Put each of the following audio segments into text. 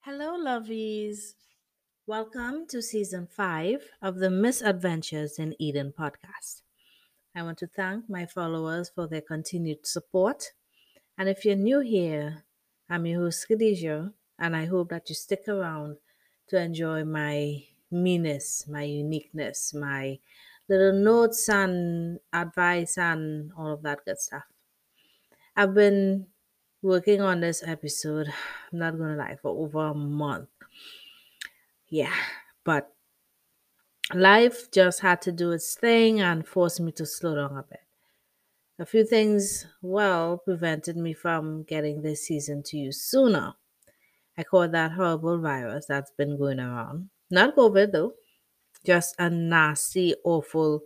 Hello, lovies. Welcome to season five of the Misadventures in Eden podcast. I want to thank my followers for their continued support. And if you're new here, I'm your host, Khadijah, and I hope that you stick around to enjoy my meanness, my uniqueness, my little notes and advice and all of that good stuff. I've been working on this episode, I'm not gonna lie, for over a month. Yeah, but life just had to do its thing and forced me to slow down a bit. A few things, well, prevented me from getting this season to you sooner. I caught that horrible virus that's been going around. Not COVID though, just a nasty, awful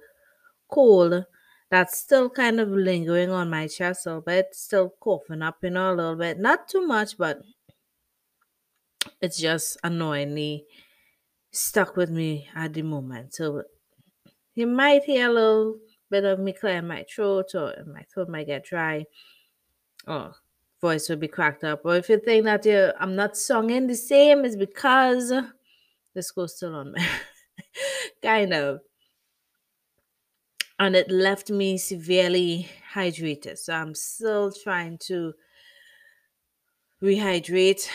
cold that's still kind of lingering on my chest a little bit, still coughing up, you know, a little bit. Not too much, but it's just annoyingly stuck with me at the moment. So you might hear a little bit of me clearing my throat or my throat might get dry or voice will be cracked up. Or if you think that you I'm not singing the same, it's because the school's still on me. kind of. And it left me severely hydrated. So I'm still trying to rehydrate.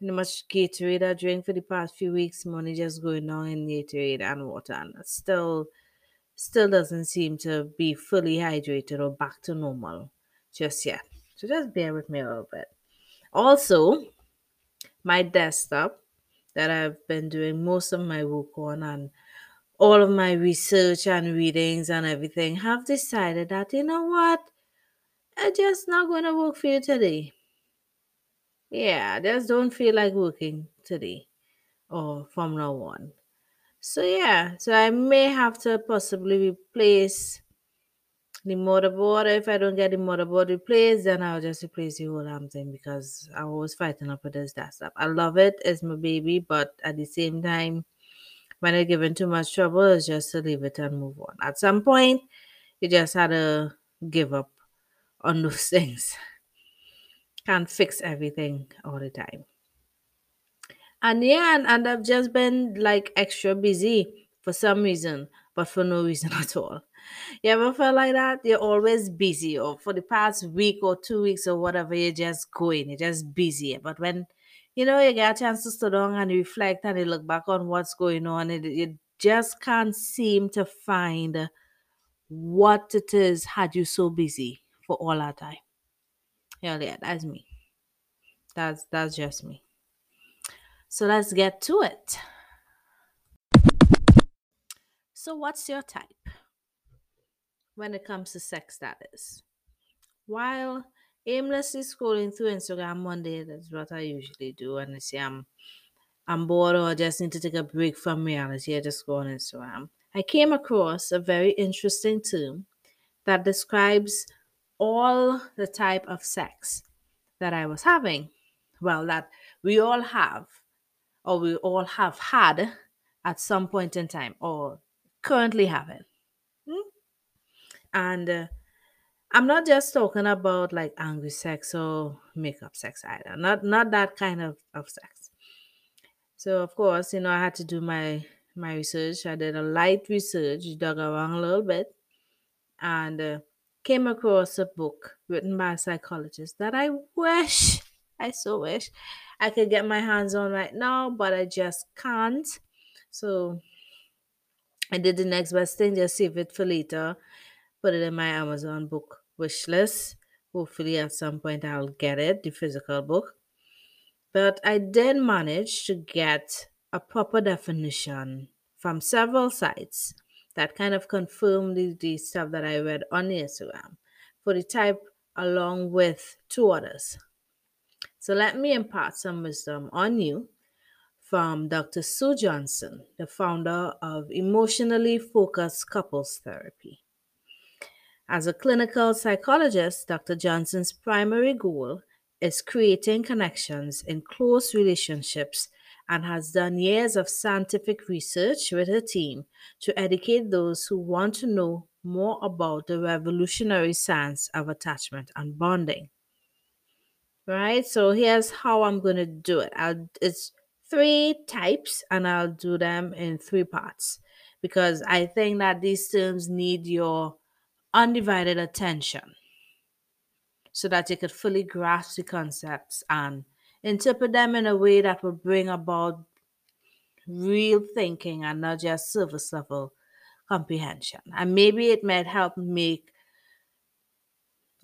The much Gatorade I drank for the past few weeks, money just going down in Gatorade and water, and it still, still doesn't seem to be fully hydrated or back to normal just yet. So just bear with me a little bit. Also, my desktop that I've been doing most of my work on and all of my research and readings and everything have decided that you know what? I just not going to work for you today. Yeah I just don't feel like working today or from now on. So yeah so i may have to possibly replace the motherboard if i don't get the motherboard replaced then i'll just replace the whole damn thing because i was fighting up with this desktop i love it it's my baby but at the same time when I given too much trouble, it's just to leave it and move on. At some point, you just had to give up on those things. Can't fix everything all the time. And yeah, and, and I've just been like extra busy for some reason, but for no reason at all. You ever felt like that? You're always busy, or for the past week or two weeks or whatever, you're just going, you're just busy. But when you know, you get a chance to sit down and reflect and you look back on what's going on, and you just can't seem to find what it is had you so busy for all that time. Yeah, yeah, that's me. That's that's just me. So let's get to it. So what's your type when it comes to sex status. While aimlessly scrolling through Instagram one day. That's what I usually do. And I say I'm I'm bored or I just need to take a break from reality. I just go on Instagram. I came across a very interesting term that describes all the type of sex that I was having. Well, that we all have, or we all have had at some point in time, or currently having. And uh, I'm not just talking about like angry sex or makeup sex either. Not not that kind of, of sex. So of course, you know, I had to do my my research. I did a light research, dug around a little bit, and uh, came across a book written by a psychologist that I wish, I so wish, I could get my hands on right now, but I just can't. So I did the next best thing, just save it for later, put it in my Amazon book wish list. Hopefully, at some point, I'll get it, the physical book. But I did manage to get a proper definition from several sites that kind of confirmed the, the stuff that I read on Instagram for the type along with two others. So let me impart some wisdom on you from Dr. Sue Johnson, the founder of Emotionally Focused Couples Therapy. As a clinical psychologist, Dr. Johnson's primary goal is creating connections in close relationships and has done years of scientific research with her team to educate those who want to know more about the revolutionary science of attachment and bonding. Right? So here's how I'm going to do it. I'll, it's three types and I'll do them in three parts because I think that these terms need your undivided attention so that you could fully grasp the concepts and interpret them in a way that will bring about real thinking and not just surface level comprehension. And maybe it might help make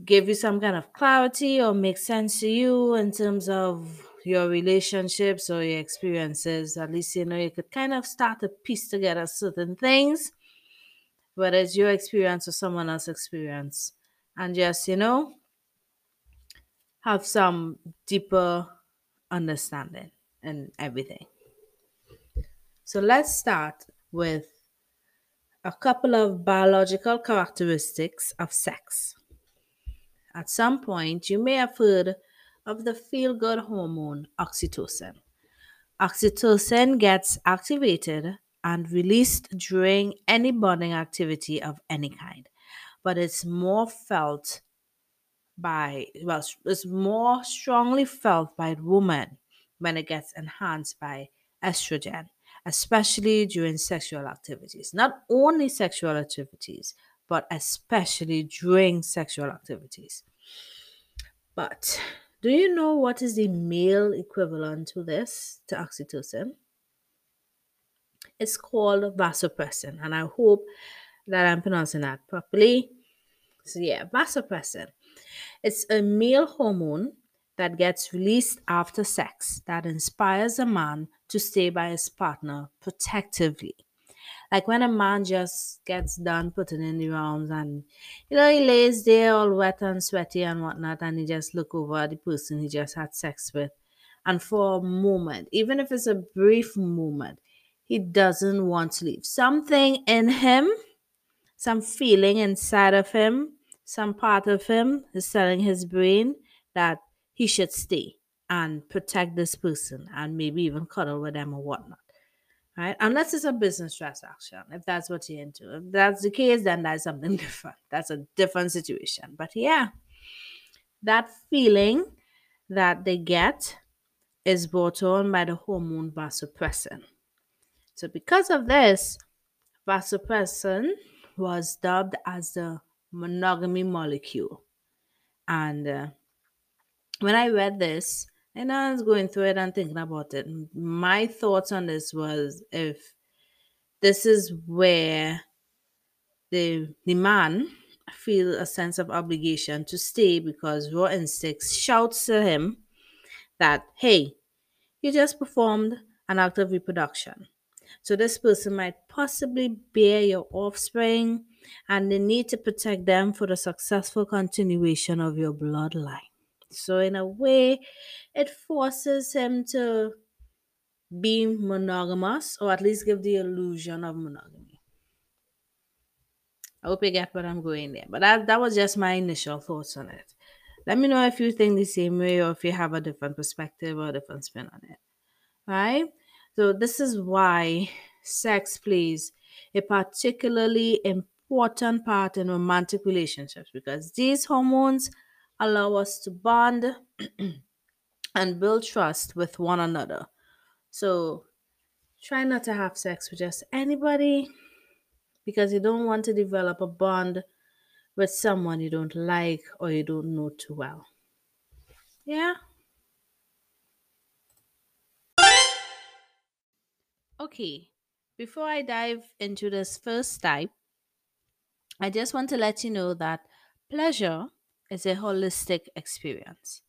give you some kind of clarity or make sense to you in terms of your relationships or your experiences. At least you know you could kind of start to piece together certain things, whether it's your experience or someone else's experience, and just you know have some deeper understanding and everything. So let's start with a couple of biological characteristics of sex. At some point, you may have heard of the feel good hormone oxytocin. Oxytocin gets activated and released during any bonding activity of any kind, but it's more felt by, well, it's more strongly felt by women when it gets enhanced by estrogen, especially during sexual activities. Not only sexual activities, but especially during sexual activities. But do you know what is the male equivalent to this, to oxytocin? It's called vasopressin, and I hope that I'm pronouncing that properly. So, yeah, vasopressin. It's a male hormone that gets released after sex that inspires a man to stay by his partner protectively. Like when a man just gets done putting in the rounds and you know he lays there all wet and sweaty and whatnot and he just look over at the person he just had sex with and for a moment, even if it's a brief moment, he doesn't want to leave. Something in him, some feeling inside of him, some part of him is telling his brain that he should stay and protect this person and maybe even cuddle with them or whatnot right? Unless it's a business transaction, if that's what you're into. If that's the case, then that's something different. That's a different situation. But yeah, that feeling that they get is brought on by the hormone vasopressin. So, because of this, vasopressin was dubbed as the monogamy molecule. And uh, when I read this, and I was going through it and thinking about it. My thoughts on this was if this is where the the man feel a sense of obligation to stay because raw instincts shouts to him that hey, you just performed an act of reproduction. So this person might possibly bear your offspring and they need to protect them for the successful continuation of your bloodline. So, in a way, it forces him to be monogamous or at least give the illusion of monogamy. I hope you get what I'm going there. But that, that was just my initial thoughts on it. Let me know if you think the same way or if you have a different perspective or a different spin on it. Right? So, this is why sex plays a particularly important part in romantic relationships because these hormones allow us to bond and build trust with one another. So try not to have sex with just anybody because you don't want to develop a bond with someone you don't like or you don't know too well. Yeah. Okay, before I dive into this first type, I just want to let you know that pleasure is a holistic experience.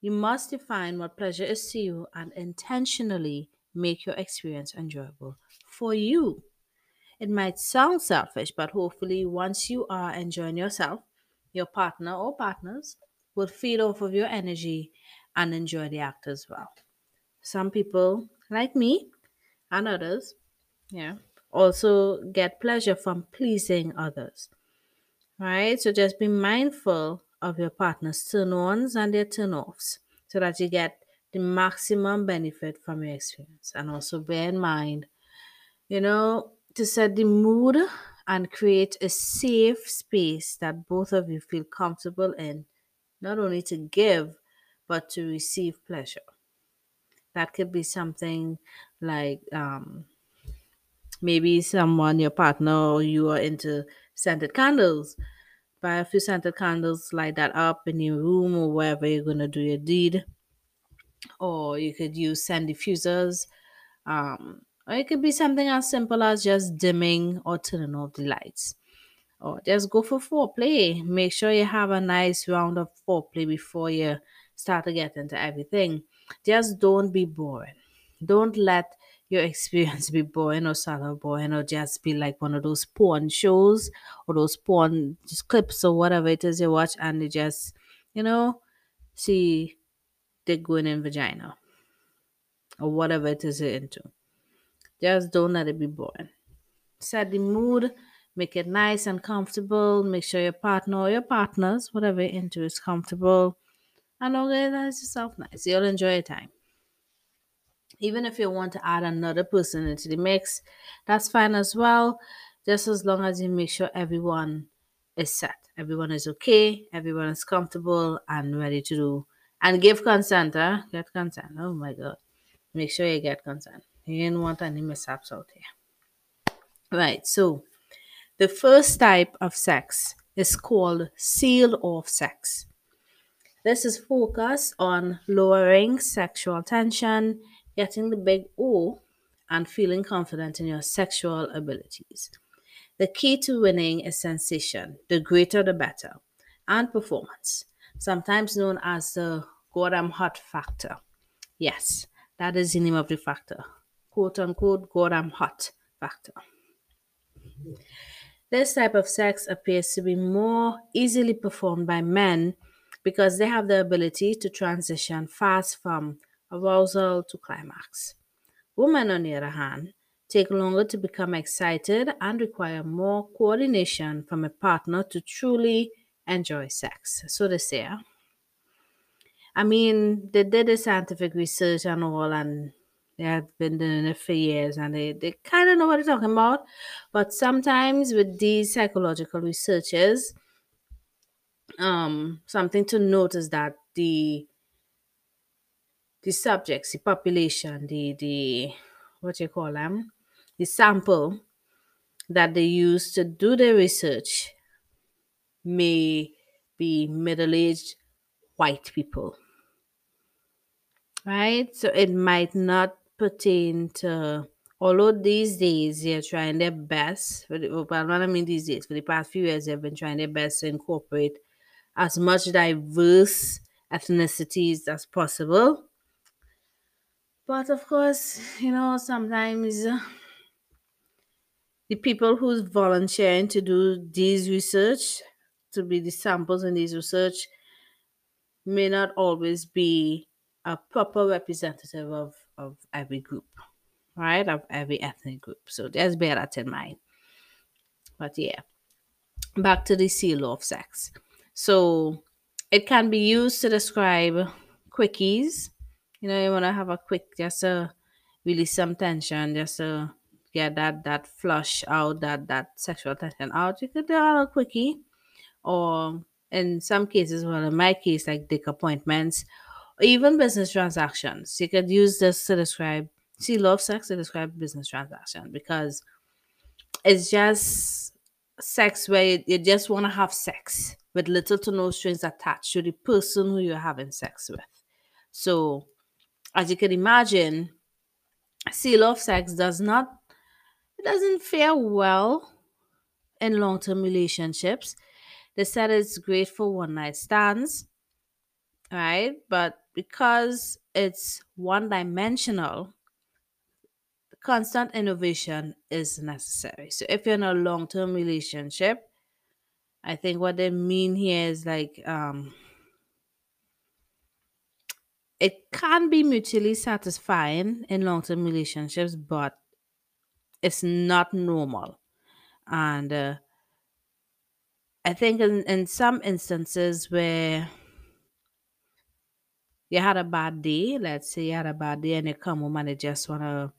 You must define what pleasure is to you and intentionally make your experience enjoyable for you. It might sound selfish, but hopefully, once you are enjoying yourself, your partner or partners will feed off of your energy and enjoy the act as well. Some people, like me and others, yeah, also get pleasure from pleasing others. Right? So just be mindful of your partner's turn ons and their turn offs so that you get the maximum benefit from your experience. And also bear in mind, you know, to set the mood and create a safe space that both of you feel comfortable in, not only to give, but to receive pleasure. That could be something like um, maybe someone, your partner, or you are into scented candles. Buy a few scented candles, light that up in your room or wherever you're going to do your deed. Or you could use scent diffusers. Um, or it could be something as simple as just dimming or turning off the lights. Or just go for foreplay. Make sure you have a nice round of foreplay before you start to get into everything. Just don't be boring. Don't let your experience be boring or of boring or just be like one of those porn shows or those porn just clips or whatever it is you watch and you just, you know, see dick going in vagina or whatever it is you're into. Just don't let it be boring. Set the mood, make it nice and comfortable. Make sure your partner or your partners, whatever you're into, is comfortable. And organize yourself nice. You'll enjoy your time. Even if you want to add another person into the mix, that's fine as well. Just as long as you make sure everyone is set, everyone is okay, everyone is comfortable and ready to do and give consent. Huh? Get consent. Oh my god. Make sure you get consent. You don't want any mishaps out here. Right, so the first type of sex is called seal off sex. This is focused on lowering sexual tension, getting the big O, and feeling confident in your sexual abilities. The key to winning is sensation, the greater the better, and performance, sometimes known as the God I'm hot factor. Yes, that is the name of the factor. Quote unquote, God I'm hot factor. This type of sex appears to be more easily performed by men because they have the ability to transition fast from arousal to climax. Women, on the other hand, take longer to become excited and require more coordination from a partner to truly enjoy sex. So they say. I mean, they did the scientific research and all, and they have been doing it for years, and they, they kind of know what they're talking about. But sometimes with these psychological researchers, um, something to note is that the the subjects, the population, the the what you call them, the sample that they use to do their research may be middle-aged white people right? So it might not pertain to although these days they're trying their best but what i mean these days for the past few years they've been trying their best to incorporate as much diverse ethnicities as possible but of course you know sometimes the people who's volunteering to do these research to be the samples in these research may not always be a proper representative of, of every group, right? Of every ethnic group. So just bear that in mind. But yeah, back to the seal of sex. So it can be used to describe quickies. You know, you want to have a quick, just to release some tension, just to get that that flush out, that that sexual tension out. You could do a little quickie, or in some cases, well, in my case, like dick appointments, or even business transactions. You could use this to describe. See, love sex to describe business transaction because it's just sex where you, you just want to have sex with little to no strings attached to the person who you're having sex with. So, as you can imagine, seal off sex does not it doesn't fare well in long-term relationships. They said it's great for one night stands, right? But because it's one dimensional, constant innovation is necessary. So if you're in a long-term relationship, I think what they mean here is like um it can be mutually satisfying in long-term relationships, but it's not normal. And uh, I think in, in some instances where you had a bad day. Let's say you had a bad day and you come home and you just want to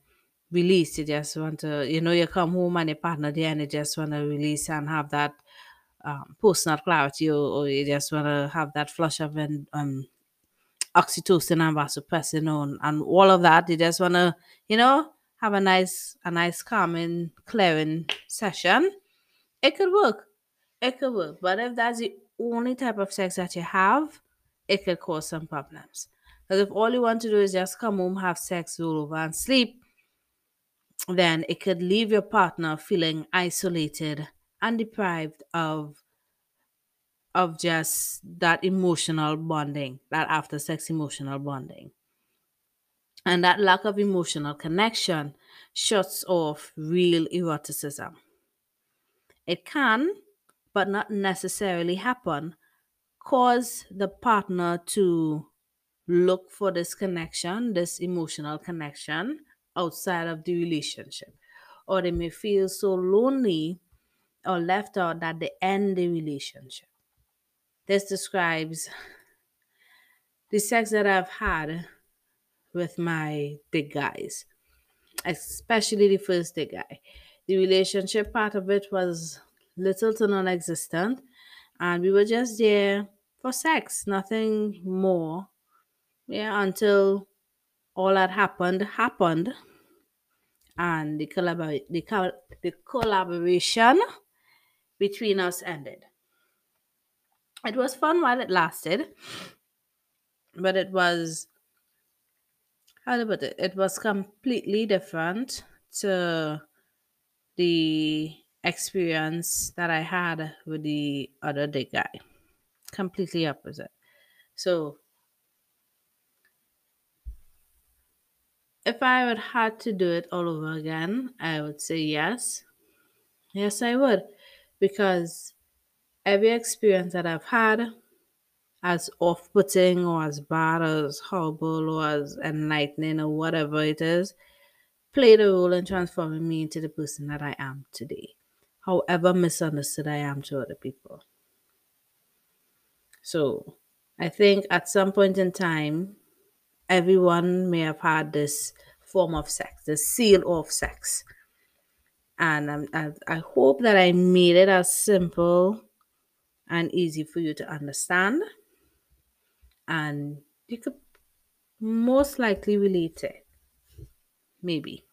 release. You just want to, you know, you come home and your partner there and you just want to release and have that um, personal clarity or, or you just want to have that flush of an, um, oxytocin and vasopressin on and all of that. You just want to, you know, have a nice, a nice calming, clearing session. It could work. It could work. But if that's the only type of sex that you have, it could cause some problems. Because if all you want to do is just come home, have sex, roll over, and sleep, then it could leave your partner feeling isolated and deprived of of just that emotional bonding, that after sex emotional bonding. And that lack of emotional connection shuts off real eroticism. It can, but not necessarily happen, cause the partner to look for this connection, this emotional connection outside of the relationship. Or they may feel so lonely or left out that they end the relationship. This describes the sex that I've had with my big guys, especially the first big guy. The relationship part of it was little to non existent, and we were just there for sex, nothing more. Yeah, until all that happened happened, and the collabor- the, col- the collaboration between us ended. It was fun while it lasted, but it was how to put it? It was completely different to the experience that I had with the other big guy. Completely opposite. So if I would had to do it all over again, I would say yes. Yes, I would. Because every experience that I've had, as off putting or as bad or as horrible or as enlightening or whatever it is, played a role in transforming me into the person that I am today. However misunderstood I am to other people. So I think at some point in time, everyone may have had this form of sex, the seal of sex. And um, I, I hope that I made it as simple and easy for you to understand. And you could most likely relate it. Maybe.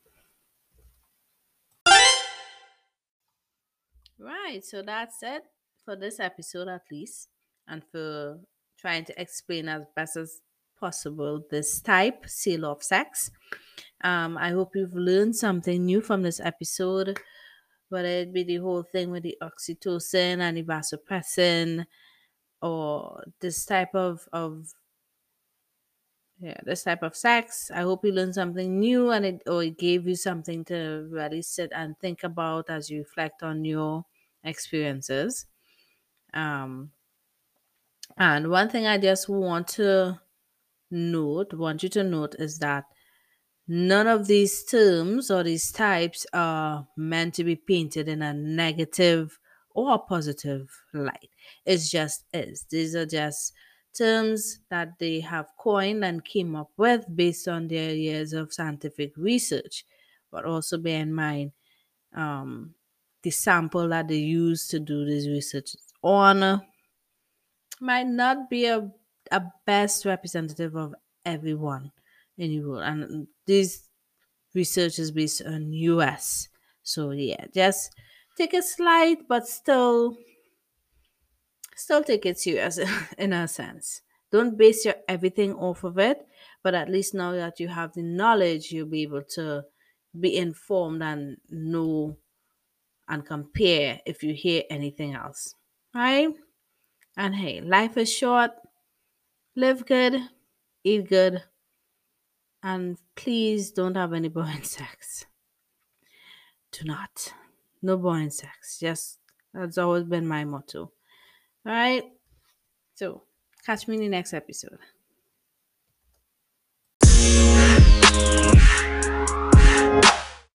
Right, so that's it for this episode, at least, and for trying to explain as best as possible this type, seal of sex. Um, I hope you've learned something new from this episode, whether it be the whole thing with the oxytocin and the vasopressin, or this type of of yeah, this type of sex. I hope you learned something new and it or it gave you something to really sit and think about as you reflect on your experiences. Um and one thing I just want to note, want you to note is that none of these terms or these types are meant to be painted in a negative or positive light. It's just is. These are just terms that they have coined and came up with based on their years of scientific research. But also bear in mind um, the sample that they use to do this research on might not be a, a best representative of everyone in world. And this research is based on US. So yeah, just take a slight but still still take it serious in a sense. Don't base your everything off of it, but at least now that you have the knowledge, you'll be able to be informed and know and compare if you hear anything else. Right? And hey, life is short. Live good, eat good, and please don't have any boring sex. Do not. No boring sex. Just that's always been my motto. All right. So, catch me in the next episode.